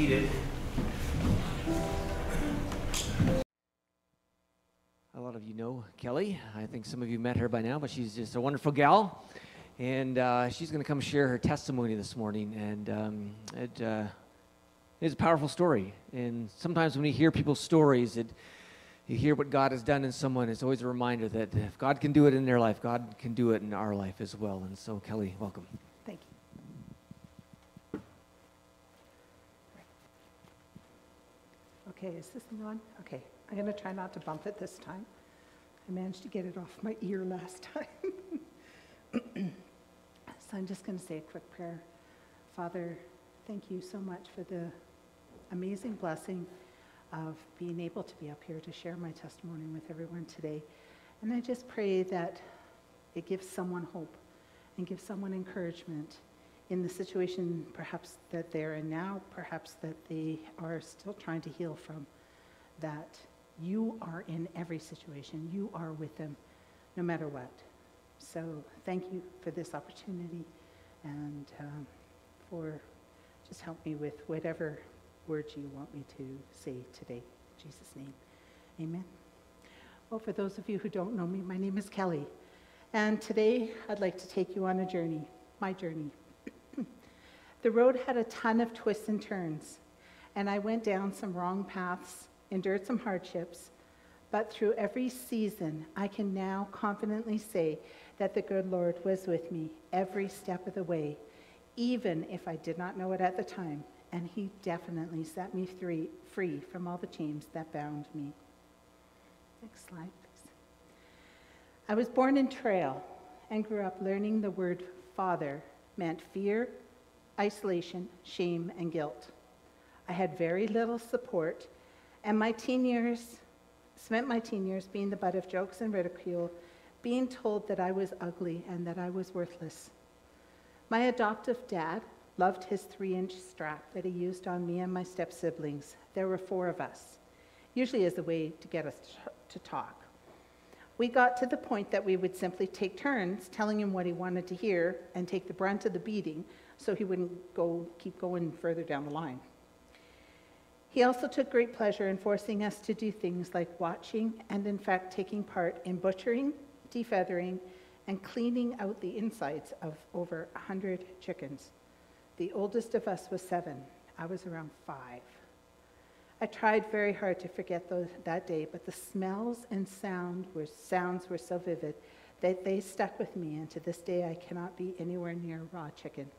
seated. A lot of you know Kelly. I think some of you met her by now, but she's just a wonderful gal. And uh, she's going to come share her testimony this morning. And um, it uh, is a powerful story. And sometimes when you hear people's stories, it, you hear what God has done in someone, it's always a reminder that if God can do it in their life, God can do it in our life as well. And so, Kelly, welcome. Thank you. Okay, is this the one? Okay, I'm going to try not to bump it this time. I managed to get it off my ear last time. so I'm just going to say a quick prayer. Father, thank you so much for the amazing blessing of being able to be up here to share my testimony with everyone today. And I just pray that it gives someone hope and gives someone encouragement in the situation perhaps that they're in now, perhaps that they are still trying to heal from, that you are in every situation. You are with them no matter what. So thank you for this opportunity and um, for just help me with whatever words you want me to say today. In Jesus' name, amen. Well, for those of you who don't know me, my name is Kelly. And today I'd like to take you on a journey, my journey. The road had a ton of twists and turns, and I went down some wrong paths, endured some hardships, but through every season, I can now confidently say that the good Lord was with me every step of the way, even if I did not know it at the time and he definitely set me free, free from all the chains that bound me. Next slide, please. I was born in Trail and grew up learning the word father meant fear, isolation, shame, and guilt. I had very little support, and my teen years spent my teen years being the butt of jokes and ridicule, being told that I was ugly and that I was worthless. My adoptive dad loved his three inch strap that he used on me and my step siblings. There were four of us, usually as a way to get us to talk. We got to the point that we would simply take turns telling him what he wanted to hear and take the brunt of the beating so he wouldn't go, keep going further down the line. He also took great pleasure in forcing us to do things like watching and, in fact, taking part in butchering, defeathering, and cleaning out the insides of over 100 chickens. The oldest of us was seven. I was around five. I tried very hard to forget those, that day, but the smells and sound were, sounds were so vivid that they stuck with me, and to this day I cannot be anywhere near raw chicken.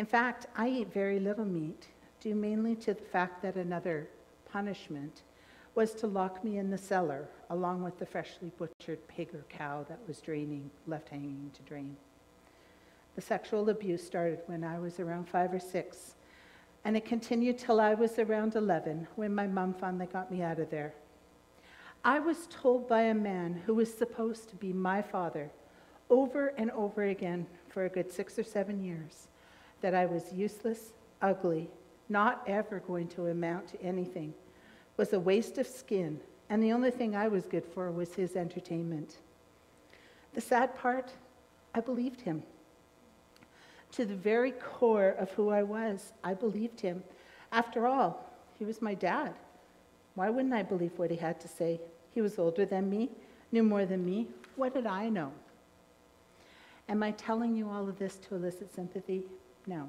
In fact, I eat very little meat, due mainly to the fact that another punishment was to lock me in the cellar along with the freshly butchered pig or cow that was draining, left hanging to drain. The sexual abuse started when I was around five or six, and it continued till I was around 11 when my mom finally got me out of there. I was told by a man who was supposed to be my father over and over again for a good six or seven years that I was useless, ugly, not ever going to amount to anything, was a waste of skin, and the only thing I was good for was his entertainment. The sad part, I believed him to the very core of who I was. I believed him. After all, he was my dad. Why wouldn't I believe what he had to say? He was older than me, knew more than me. What did I know? Am I telling you all of this to elicit sympathy? No.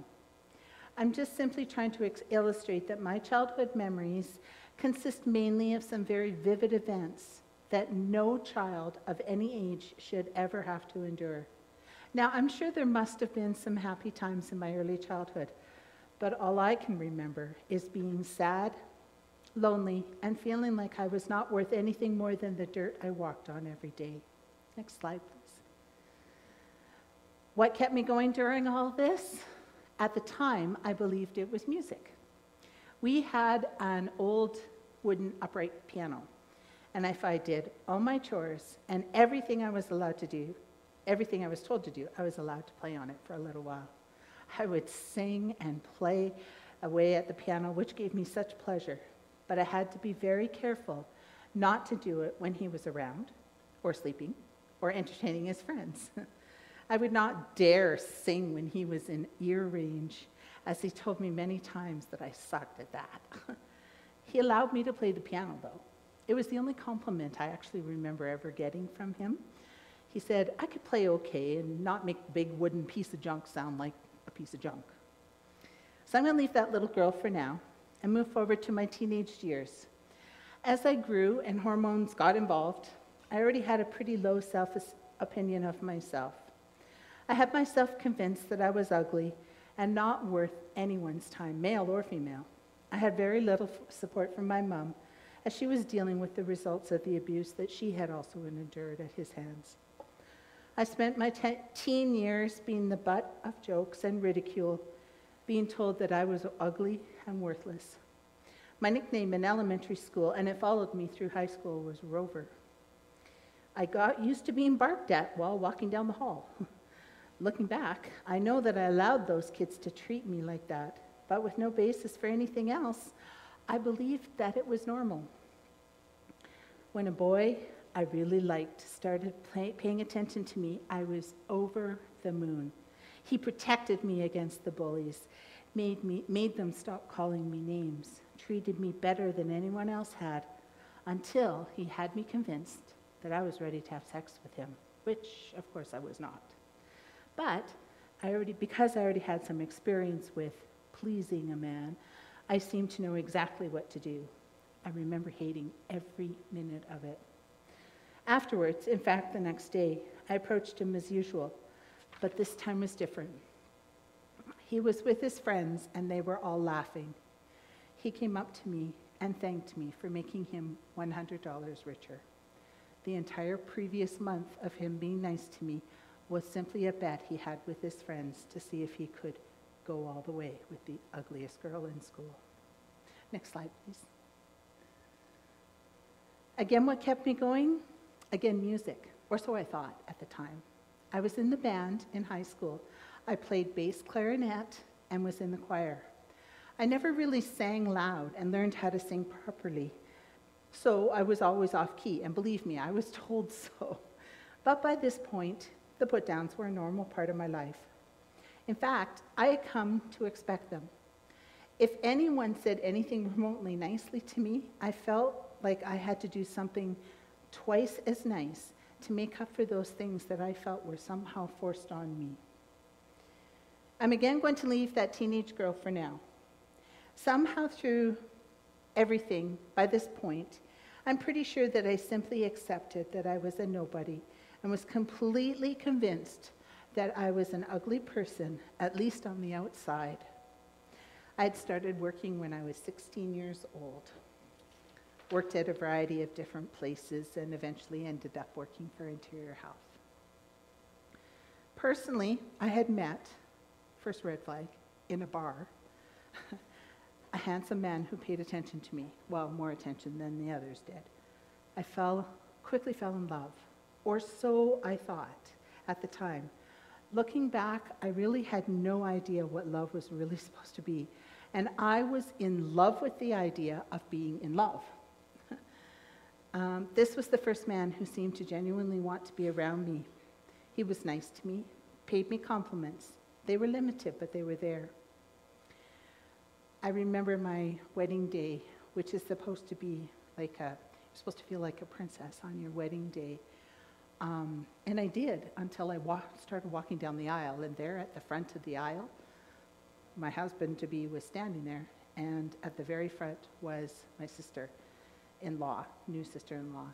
I'm just simply trying to illustrate that my childhood memories consist mainly of some very vivid events that no child of any age should ever have to endure. Now, I'm sure there must have been some happy times in my early childhood, but all I can remember is being sad, lonely, and feeling like I was not worth anything more than the dirt I walked on every day. Next slide, please. What kept me going during all this? At the time, I believed it was music. We had an old wooden upright piano, and if I did all my chores and everything I was allowed to do, everything I was told to do, I was allowed to play on it for a little while. I would sing and play away at the piano, which gave me such pleasure. But I had to be very careful not to do it when he was around, or sleeping, or entertaining his friends. I would not dare sing when he was in ear range. as he told me many times that I sucked at that. he allowed me to play the piano, though. It was the only compliment I actually remember ever getting from him. He said I could play okay and not make big wooden piece of junk sound like a piece of junk. So I'm going to leave that little girl for now and move forward to my teenage years. As I grew and hormones got involved, I already had a pretty low self opinion of myself. I had myself convinced that I was ugly and not worth anyone's time, male or female. I had very little support from my mom as she was dealing with the results of the abuse that she had also endured at his hands. I spent my te- teen years being the butt of jokes and ridicule, being told that I was ugly and worthless. My nickname in elementary school, and it followed me through high school, was Rover. I got used to being barked at while walking down the hall. Looking back, I know that I allowed those kids to treat me like that, but with no basis for anything else, I believed that it was normal. When a boy I really liked started paying attention to me, I was over the moon. He protected me against the bullies, made, me, made them stop calling me names, treated me better than anyone else had, until he had me convinced that I was ready to have sex with him, which, of course, I was not. But I already, because I already had some experience with pleasing a man, I seemed to know exactly what to do. I remember hating every minute of it. Afterwards, in fact, the next day, I approached him as usual, but this time was different. He was with his friends, and they were all laughing. He came up to me and thanked me for making him $100 richer. The entire previous month of him being nice to me was simply a bet he had with his friends to see if he could go all the way with the ugliest girl in school. Next slide, please. Again, what kept me going? Again, music, or so I thought at the time. I was in the band in high school. I played bass clarinet and was in the choir. I never really sang loud and learned how to sing properly. So I was always off key, and believe me, I was told so. But by this point, the put downs were a normal part of my life. In fact, I had come to expect them. If anyone said anything remotely nicely to me, I felt like I had to do something twice as nice to make up for those things that I felt were somehow forced on me. I'm again going to leave that teenage girl for now. Somehow, through everything by this point, I'm pretty sure that I simply accepted that I was a nobody and was completely convinced that I was an ugly person, at least on the outside. I had started working when I was 16 years old worked at a variety of different places, and eventually ended up working for Interior Health. Personally, I had met, first red flag, in a bar, a handsome man who paid attention to me, well, more attention than the others did. I fell, quickly fell in love, or so I thought at the time. Looking back, I really had no idea what love was really supposed to be. And I was in love with the idea of being in love. Um, this was the first man who seemed to genuinely want to be around me. He was nice to me, paid me compliments. They were limited, but they were there. I remember my wedding day, which is supposed to be like a, you're supposed to feel like a princess on your wedding day. Um, and I did until I wa- started walking down the aisle. And there at the front of the aisle, my husband to be was standing there. And at the very front was my sister in law, new sister in law.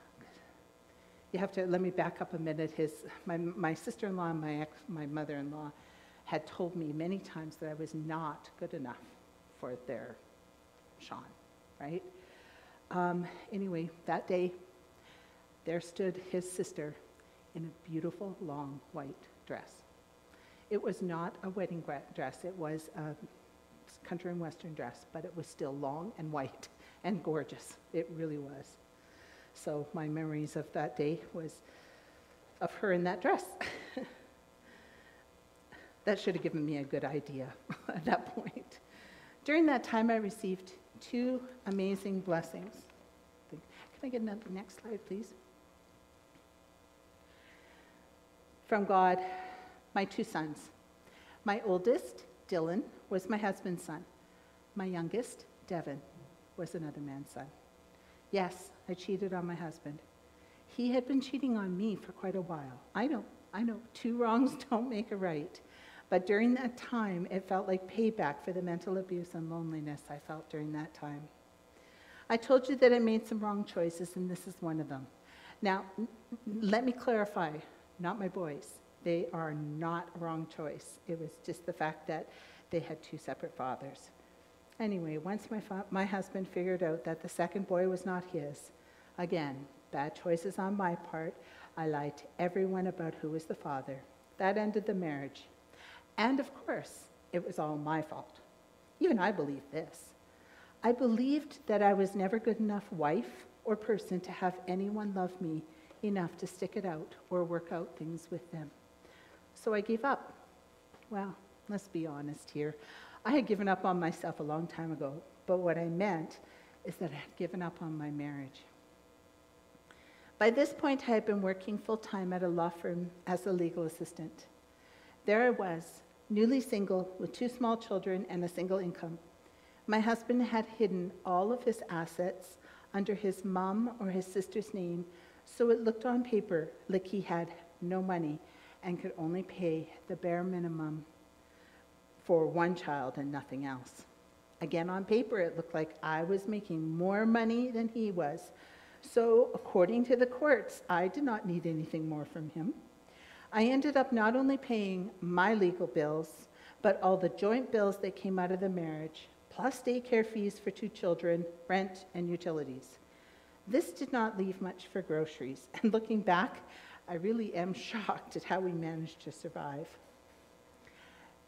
You have to let me back up a minute. His, my, my sister in law and my, my mother in law had told me many times that I was not good enough for their Sean, right? Um, anyway, that day, there stood his sister in a beautiful long white dress. It was not a wedding dress, it was a country and western dress, but it was still long and white and gorgeous. It really was. So my memories of that day was of her in that dress. that should have given me a good idea at that point. During that time, I received two amazing blessings. Can I get another next slide, please? From God, my two sons. My oldest, Dylan, was my husband's son. My youngest, Devin, was another man's son. Yes, I cheated on my husband. He had been cheating on me for quite a while. I know, I know, two wrongs don't make a right. But during that time, it felt like payback for the mental abuse and loneliness I felt during that time. I told you that I made some wrong choices, and this is one of them. Now, let me clarify not my boys. They are not a wrong choice. It was just the fact that they had two separate fathers. Anyway, once my, my husband figured out that the second boy was not his, again, bad choices on my part, I lied to everyone about who was the father. That ended the marriage. And of course, it was all my fault. Even I believed this. I believed that I was never good enough wife or person to have anyone love me enough to stick it out or work out things with them. So I gave up. Well, let's be honest here. I had given up on myself a long time ago, but what I meant is that I had given up on my marriage. By this point, I had been working full time at a law firm as a legal assistant. There I was, newly single with two small children and a single income. My husband had hidden all of his assets under his mom or his sister's name, so it looked on paper like he had no money and could only pay the bare minimum for one child and nothing else. Again, on paper, it looked like I was making more money than he was. So, according to the courts, I did not need anything more from him. I ended up not only paying my legal bills, but all the joint bills that came out of the marriage, plus daycare fees for two children, rent, and utilities. This did not leave much for groceries, and looking back, I really am shocked at how we managed to survive.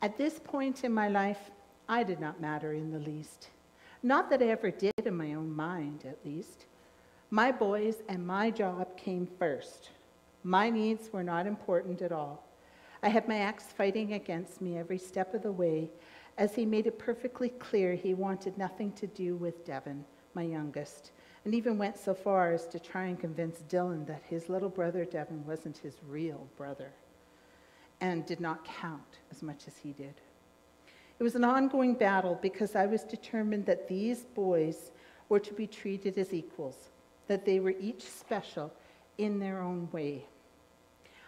At this point in my life, I did not matter in the least. Not that I ever did in my own mind, at least. My boys and my job came first. My needs were not important at all. I had my ex fighting against me every step of the way as he made it perfectly clear he wanted nothing to do with Devin, my youngest, and even went so far as to try and convince Dylan that his little brother Devin wasn't his real brother and did not count as much as he did. It was an ongoing battle because I was determined that these boys were to be treated as equals, that they were each special in their own way.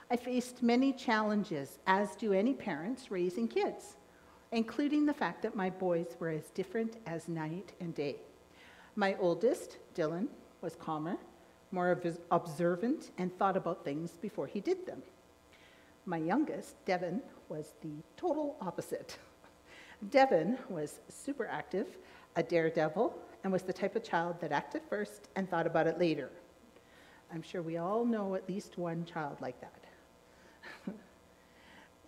I faced many challenges, as do any parents raising kids, including the fact that my boys were as different as night and day. My oldest, Dylan, was calmer, more observant, and thought about things before he did them. My youngest, Devin, was the total opposite. Devin was super active, a daredevil, and was the type of child that acted first and thought about it later. I'm sure we all know at least one child like that.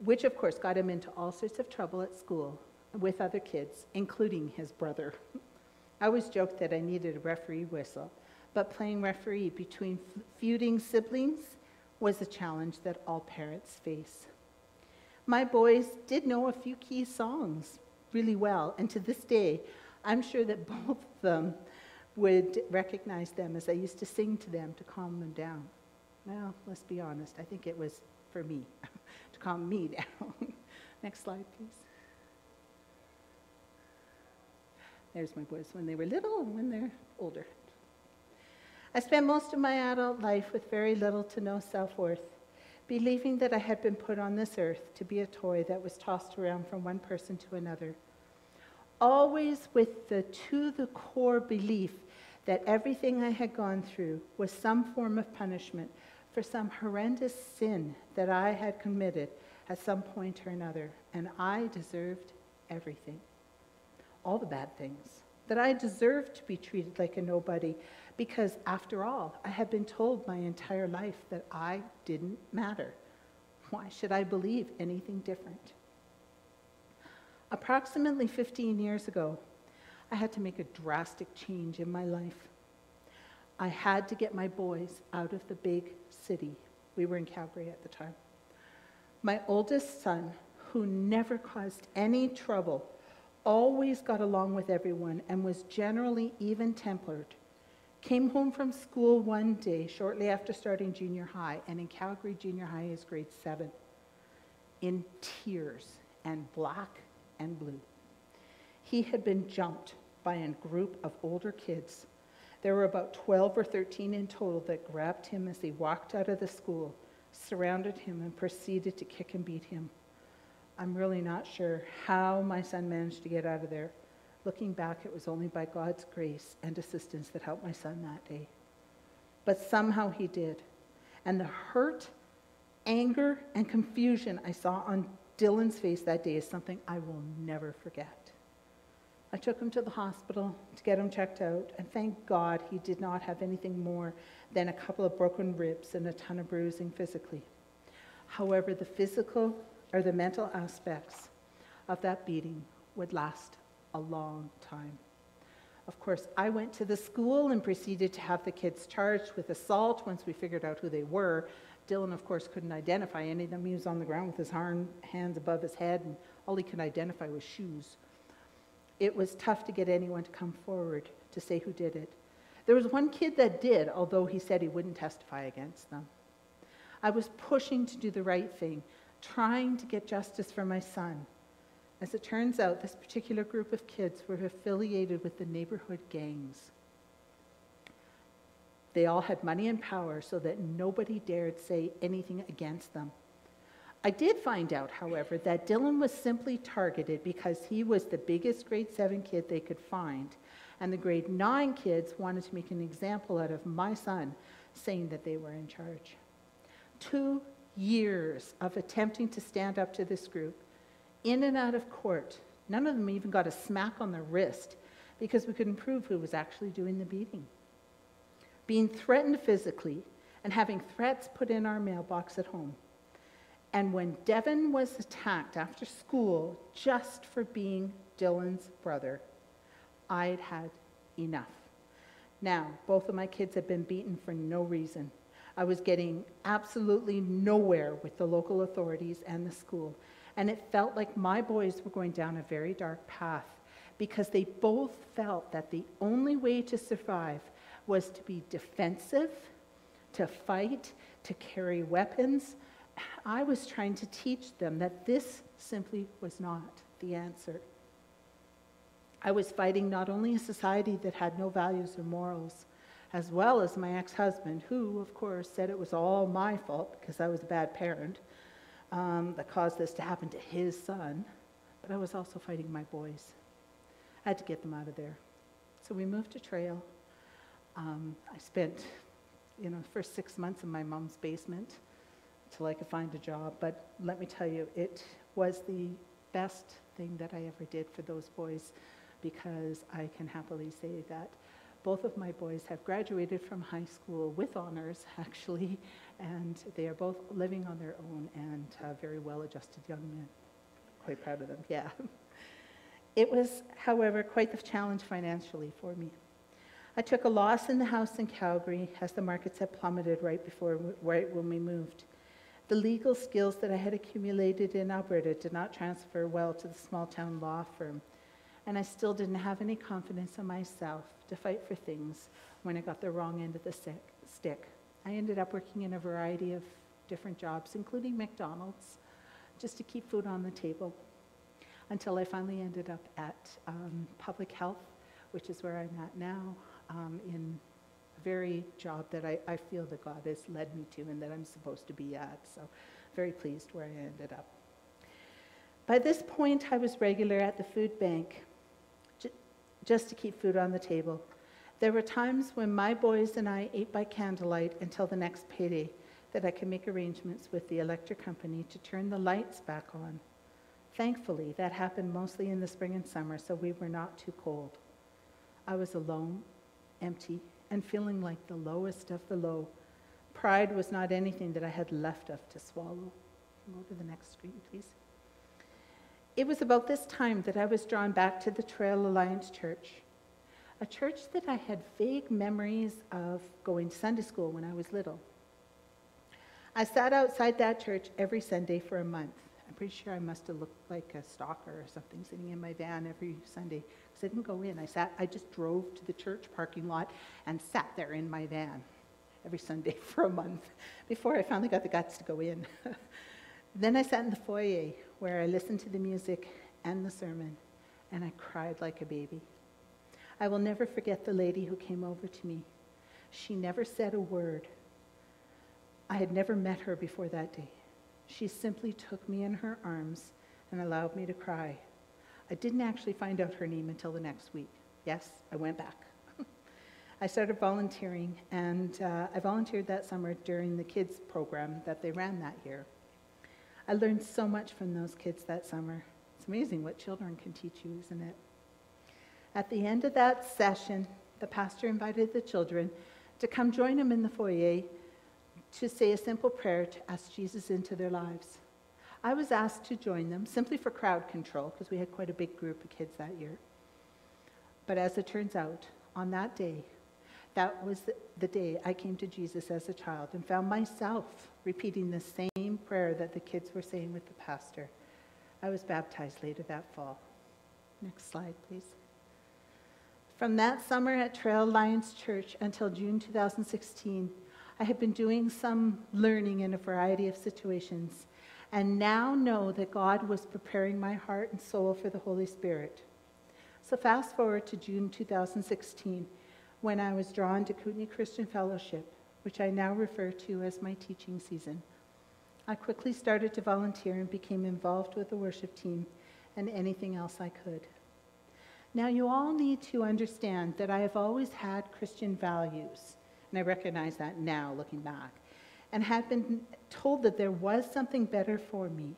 Which, of course, got him into all sorts of trouble at school with other kids, including his brother. I always joked that I needed a referee whistle, but playing referee between feuding siblings was a challenge that all parents face. My boys did know a few key songs really well, and to this day, I'm sure that both of them would recognize them as I used to sing to them to calm them down. Well, let's be honest, I think it was for me, to calm me down. Next slide, please. There's my boys when they were little and when they're older. I spent most of my adult life with very little to no self worth, believing that I had been put on this earth to be a toy that was tossed around from one person to another. Always with the to the core belief that everything I had gone through was some form of punishment for some horrendous sin that I had committed at some point or another, and I deserved everything. All the bad things. That I deserved to be treated like a nobody, because after all, I had been told my entire life that I didn't matter. Why should I believe anything different? Approximately 15 years ago, I had to make a drastic change in my life. I had to get my boys out of the big city. We were in Calgary at the time. My oldest son, who never caused any trouble, always got along with everyone and was generally even tempered, Came home from school one day shortly after starting junior high, and in Calgary, junior high is grade seven, in tears and black and blue. he had been jumped by a group of older kids. There were about 12 or 13 in total that grabbed him as he walked out of the school, surrounded him, and proceeded to kick and beat him. I'm really not sure how my son managed to get out of there. Looking back, it was only by God's grace and assistance that helped my son that day. But somehow he did. And the hurt, anger, and confusion I saw on Dylan's face that day is something I will never forget. I took him to the hospital to get him checked out, and thank God he did not have anything more than a couple of broken ribs and a ton of bruising physically. However, the physical or the mental aspects of that beating would last a long time. Of course, I went to the school and proceeded to have the kids charged with assault once we figured out who they were. Dylan, of course, couldn't identify any of them. He was on the ground with his hands above his head, and all he could identify was shoes it was tough to get anyone to come forward to say who did it. There was one kid that did, although he said he wouldn't testify against them. I was pushing to do the right thing, trying to get justice for my son. As it turns out, this particular group of kids were affiliated with the neighborhood gangs. They all had money and power so that nobody dared say anything against them. I did find out, however, that Dylan was simply targeted because he was the biggest grade 7 kid they could find, and the grade 9 kids wanted to make an example out of my son, saying that they were in charge. Two years of attempting to stand up to this group, in and out of court. None of them even got a smack on the wrist because we couldn't prove who was actually doing the beating. Being threatened physically and having threats put in our mailbox at home. And when Devin was attacked after school just for being Dylan's brother, I'd had enough. Now, both of my kids had been beaten for no reason. I was getting absolutely nowhere with the local authorities and the school. And it felt like my boys were going down a very dark path because they both felt that the only way to survive was to be defensive, to fight, to carry weapons, I was trying to teach them that this simply was not the answer. I was fighting not only a society that had no values or morals, as well as my ex husband, who, of course, said it was all my fault because I was a bad parent um, that caused this to happen to his son, but I was also fighting my boys. I had to get them out of there. So we moved to Trail. Um, I spent, you know, the first six months in my mom's basement until I could find a job. But let me tell you, it was the best thing that I ever did for those boys because I can happily say that both of my boys have graduated from high school with honors, actually, and they are both living on their own and uh, very well adjusted young men. Quite proud of them, yeah. It was, however, quite the challenge financially for me. I took a loss in the house in Calgary as the markets had plummeted right before right when we moved. The legal skills that I had accumulated in Alberta did not transfer well to the small town law firm, and I still didn't have any confidence in myself to fight for things when I got the wrong end of the stick. I ended up working in a variety of different jobs, including McDonald's, just to keep food on the table, until I finally ended up at um, public health, which is where I'm at now, um, in a very job that I, I feel that God has led me to and that I'm supposed to be at. So, very pleased where I ended up. By this point, I was regular at the food bank just to keep food on the table. There were times when my boys and I ate by candlelight until the next payday that I could make arrangements with the electric company to turn the lights back on. Thankfully, that happened mostly in the spring and summer, so we were not too cold. I was alone, empty, and feeling like the lowest of the low. Pride was not anything that I had left of to swallow. Go to the next screen, please. It was about this time that I was drawn back to the Trail Alliance Church, a church that I had vague memories of going to Sunday school when I was little. I sat outside that church every Sunday for a month. I'm pretty sure I must have looked like a stalker or something sitting in my van every Sunday because I didn't go in. I sat, I just drove to the church parking lot and sat there in my van every Sunday for a month before I finally got the guts to go in. then I sat in the foyer where I listened to the music and the sermon and I cried like a baby. I will never forget the lady who came over to me. She never said a word. I had never met her before that day. She simply took me in her arms and allowed me to cry. I didn't actually find out her name until the next week. Yes, I went back. I started volunteering, and uh, I volunteered that summer during the kids program that they ran that year. I learned so much from those kids that summer. It's amazing what children can teach you, isn't it? At the end of that session, the pastor invited the children to come join him in the foyer to say a simple prayer to ask Jesus into their lives. I was asked to join them simply for crowd control because we had quite a big group of kids that year. But as it turns out, on that day, that was the day I came to Jesus as a child and found myself repeating the same prayer that the kids were saying with the pastor. I was baptized later that fall. Next slide, please. From that summer at Trail Alliance Church until June 2016, I had been doing some learning in a variety of situations and now know that God was preparing my heart and soul for the Holy Spirit. So, fast forward to June 2016 when I was drawn to Kootenay Christian Fellowship, which I now refer to as my teaching season. I quickly started to volunteer and became involved with the worship team and anything else I could. Now, you all need to understand that I have always had Christian values, and I recognize that now looking back, and had been told that there was something better for me.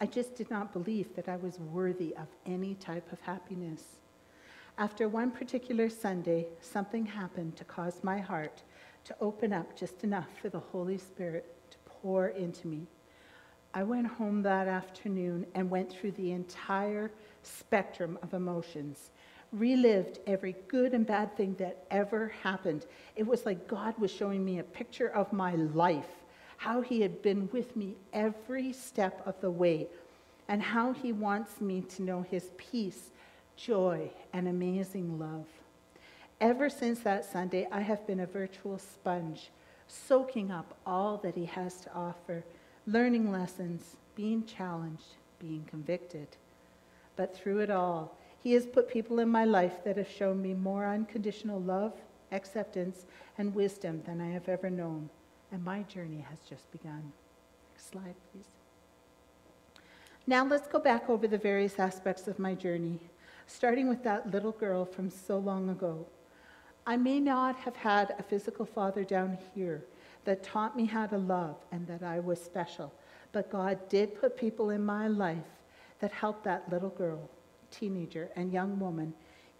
I just did not believe that I was worthy of any type of happiness. After one particular Sunday, something happened to cause my heart to open up just enough for the Holy Spirit to pour into me. I went home that afternoon and went through the entire spectrum of emotions, relived every good and bad thing that ever happened. It was like God was showing me a picture of my life, how He had been with me every step of the way, and how He wants me to know His peace joy, and amazing love. Ever since that Sunday, I have been a virtual sponge, soaking up all that He has to offer, learning lessons, being challenged, being convicted. But through it all, He has put people in my life that have shown me more unconditional love, acceptance, and wisdom than I have ever known. And my journey has just begun. Next slide, please. Now let's go back over the various aspects of my journey starting with that little girl from so long ago. I may not have had a physical father down here that taught me how to love and that I was special, but God did put people in my life that helped that little girl, teenager, and young woman,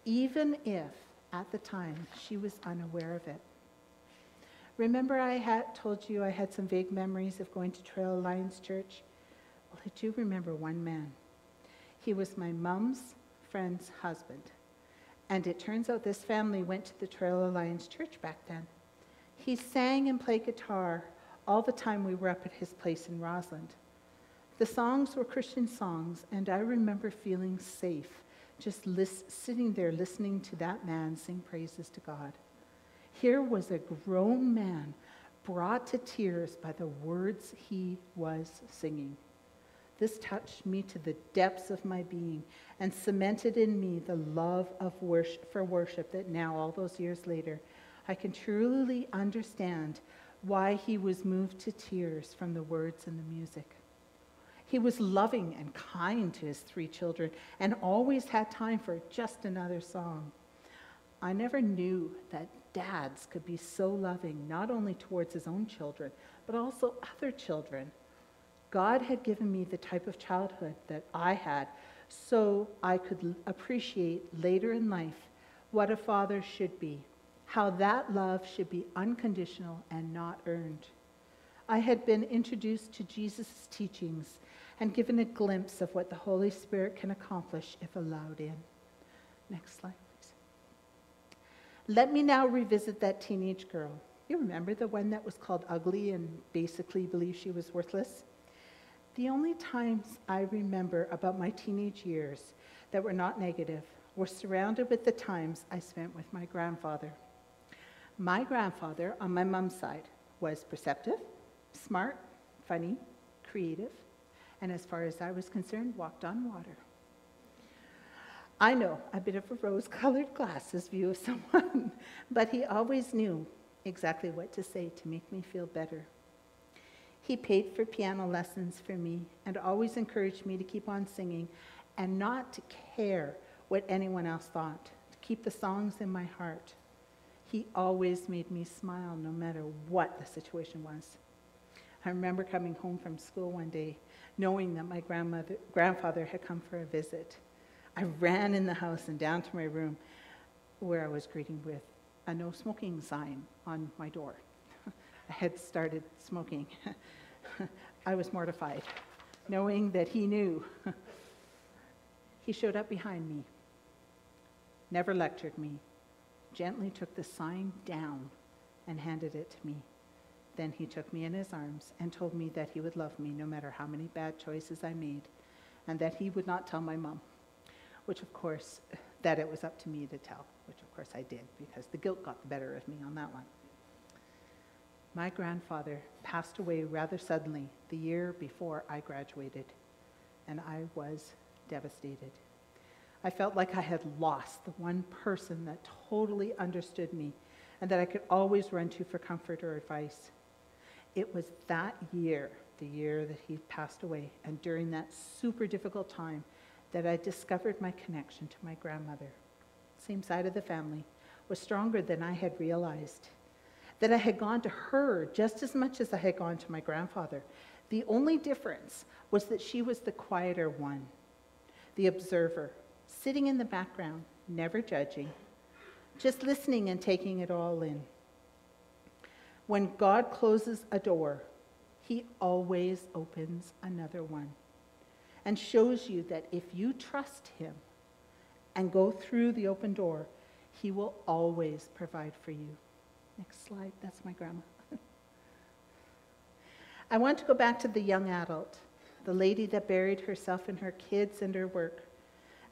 even if at the time she was unaware of it. Remember, I had told you I had some vague memories of going to Trail Alliance Church? Well, I do remember one man. He was my mom's friend's husband. And it turns out this family went to the Trail Alliance Church back then. He sang and played guitar all the time we were up at his place in Rossland. The songs were Christian songs, and I remember feeling safe just sitting there listening to that man sing praises to God. Here was a grown man brought to tears by the words he was singing. This touched me to the depths of my being and cemented in me the love of worship, for worship that now, all those years later, I can truly understand why he was moved to tears from the words and the music. He was loving and kind to his three children and always had time for just another song. I never knew that dads could be so loving, not only towards his own children, but also other children. God had given me the type of childhood that I had so I could appreciate later in life what a father should be, how that love should be unconditional and not earned. I had been introduced to Jesus' teachings and given a glimpse of what the Holy Spirit can accomplish if allowed in. Next slide, please. Let me now revisit that teenage girl. You remember the one that was called ugly and basically believed she was worthless? The only times I remember about my teenage years that were not negative were surrounded with the times I spent with my grandfather. My grandfather, on my mom's side, was perceptive, smart, funny, creative, and as far as I was concerned, walked on water. I know, a bit of a rose colored glasses view of someone, but he always knew exactly what to say to make me feel better. He paid for piano lessons for me and always encouraged me to keep on singing and not to care what anyone else thought, to keep the songs in my heart. He always made me smile no matter what the situation was. I remember coming home from school one day knowing that my grandmother, grandfather had come for a visit. I ran in the house and down to my room where I was greeting with a no smoking sign on my door. Had started smoking. I was mortified, knowing that he knew. he showed up behind me, never lectured me, gently took the sign down and handed it to me. Then he took me in his arms and told me that he would love me no matter how many bad choices I made, and that he would not tell my mom, which of course, that it was up to me to tell, which of course I did because the guilt got the better of me on that one. My grandfather passed away rather suddenly the year before I graduated, and I was devastated. I felt like I had lost the one person that totally understood me and that I could always run to for comfort or advice. It was that year, the year that he passed away, and during that super difficult time, that I discovered my connection to my grandmother. Same side of the family, was stronger than I had realized. That I had gone to her just as much as I had gone to my grandfather. The only difference was that she was the quieter one, the observer, sitting in the background, never judging, just listening and taking it all in. When God closes a door, he always opens another one and shows you that if you trust him and go through the open door, he will always provide for you. Next slide. That's my grandma. I want to go back to the young adult, the lady that buried herself in her kids and her work.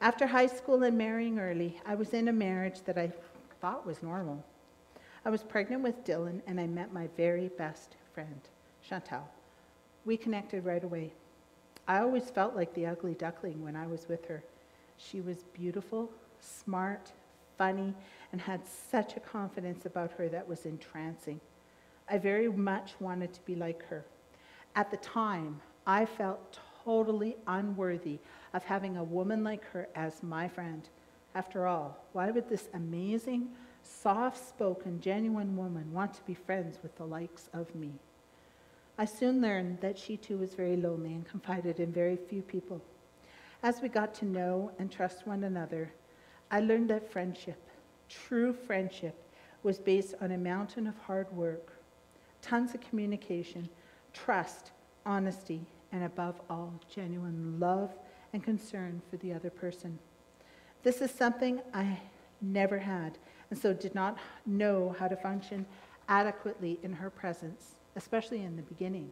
After high school and marrying early, I was in a marriage that I thought was normal. I was pregnant with Dylan, and I met my very best friend, Chantal. We connected right away. I always felt like the ugly duckling when I was with her. She was beautiful, smart, funny, and had such a confidence about her that was entrancing. I very much wanted to be like her. At the time, I felt totally unworthy of having a woman like her as my friend. After all, why would this amazing, soft spoken, genuine woman want to be friends with the likes of me? I soon learned that she too was very lonely and confided in very few people. As we got to know and trust one another, I learned that friendship, true friendship, was based on a mountain of hard work, tons of communication, trust, honesty, and above all, genuine love and concern for the other person. This is something I never had, and so did not know how to function adequately in her presence, especially in the beginning.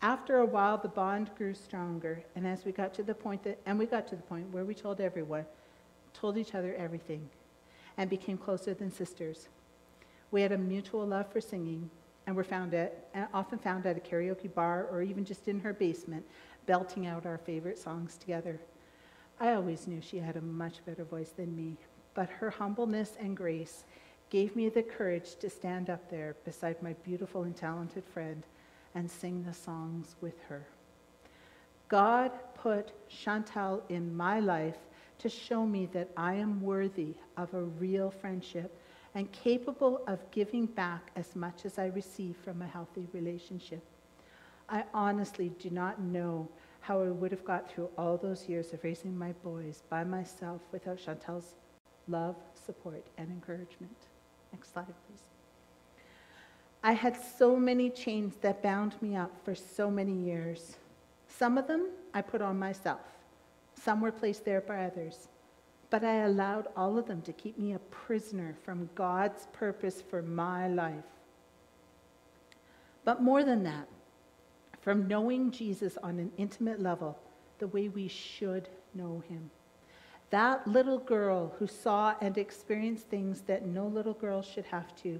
After a while, the bond grew stronger, and as we got to the point that, and we got to the point where we told everyone, told each other everything, and became closer than sisters. We had a mutual love for singing, and were found at, often found at a karaoke bar or even just in her basement, belting out our favorite songs together. I always knew she had a much better voice than me, but her humbleness and grace gave me the courage to stand up there beside my beautiful and talented friend and sing the songs with her. God put Chantal in my life to show me that I am worthy of a real friendship and capable of giving back as much as I receive from a healthy relationship. I honestly do not know how I would have got through all those years of raising my boys by myself without Chantal's love, support, and encouragement. Next slide, please. I had so many chains that bound me up for so many years. Some of them I put on myself. Some were placed there by others. But I allowed all of them to keep me a prisoner from God's purpose for my life. But more than that, from knowing Jesus on an intimate level, the way we should know him. That little girl who saw and experienced things that no little girl should have to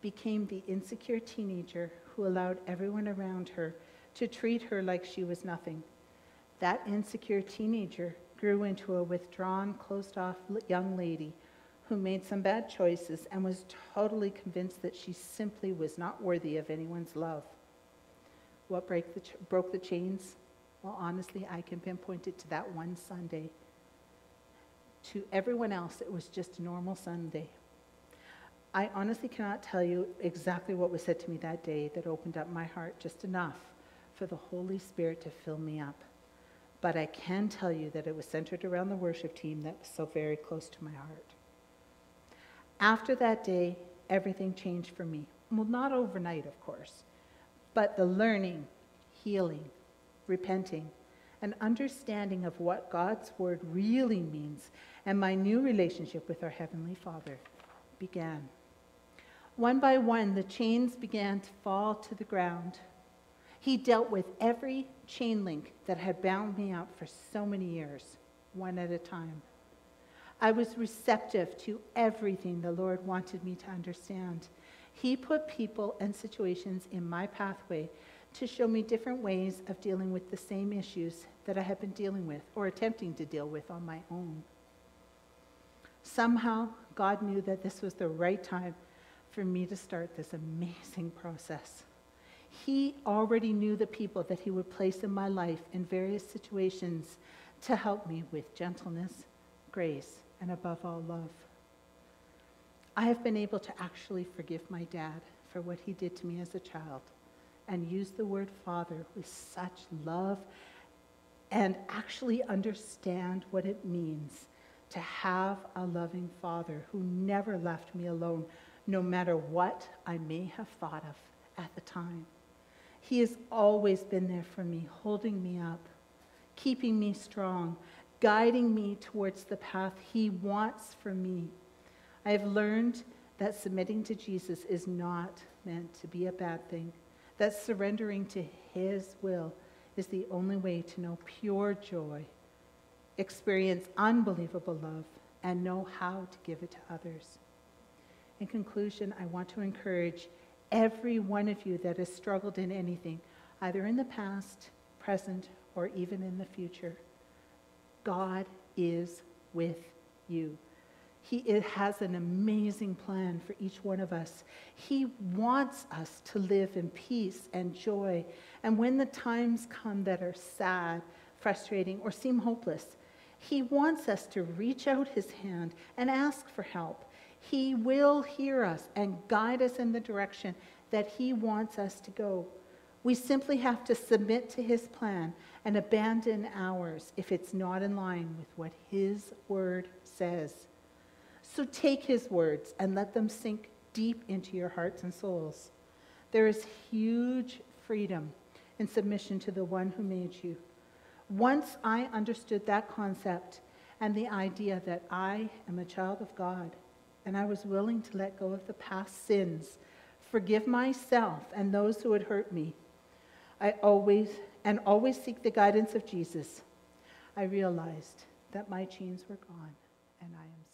became the insecure teenager who allowed everyone around her to treat her like she was nothing. That insecure teenager grew into a withdrawn, closed off young lady who made some bad choices and was totally convinced that she simply was not worthy of anyone's love. What break the ch- broke the chains? Well, honestly, I can pinpoint it to that one Sunday. To everyone else, it was just a normal Sunday. I honestly cannot tell you exactly what was said to me that day that opened up my heart just enough for the Holy Spirit to fill me up. But I can tell you that it was centered around the worship team that was so very close to my heart. After that day, everything changed for me. Well, not overnight, of course, but the learning, healing, repenting, and understanding of what God's word really means and my new relationship with our Heavenly Father began. One by one, the chains began to fall to the ground. He dealt with every chain link that had bound me up for so many years, one at a time. I was receptive to everything the Lord wanted me to understand. He put people and situations in my pathway to show me different ways of dealing with the same issues that I had been dealing with or attempting to deal with on my own. Somehow, God knew that this was the right time for me to start this amazing process. He already knew the people that He would place in my life in various situations to help me with gentleness, grace, and above all, love. I have been able to actually forgive my dad for what he did to me as a child and use the word father with such love and actually understand what it means to have a loving father who never left me alone, no matter what I may have thought of at the time. He has always been there for me, holding me up, keeping me strong, guiding me towards the path He wants for me. I have learned that submitting to Jesus is not meant to be a bad thing, that surrendering to His will is the only way to know pure joy, experience unbelievable love, and know how to give it to others. In conclusion, I want to encourage every one of you that has struggled in anything, either in the past, present, or even in the future God is with you. He has an amazing plan for each one of us. He wants us to live in peace and joy. And when the times come that are sad, frustrating, or seem hopeless, He wants us to reach out His hand and ask for help. He will hear us and guide us in the direction that He wants us to go. We simply have to submit to his plan and abandon ours if it's not in line with what his word says. So take his words and let them sink deep into your hearts and souls. There is huge freedom in submission to the one who made you. Once I understood that concept and the idea that I am a child of God, and I was willing to let go of the past sins, forgive myself and those who had hurt me, I always and always seek the guidance of Jesus. I realized that my chains were gone and I am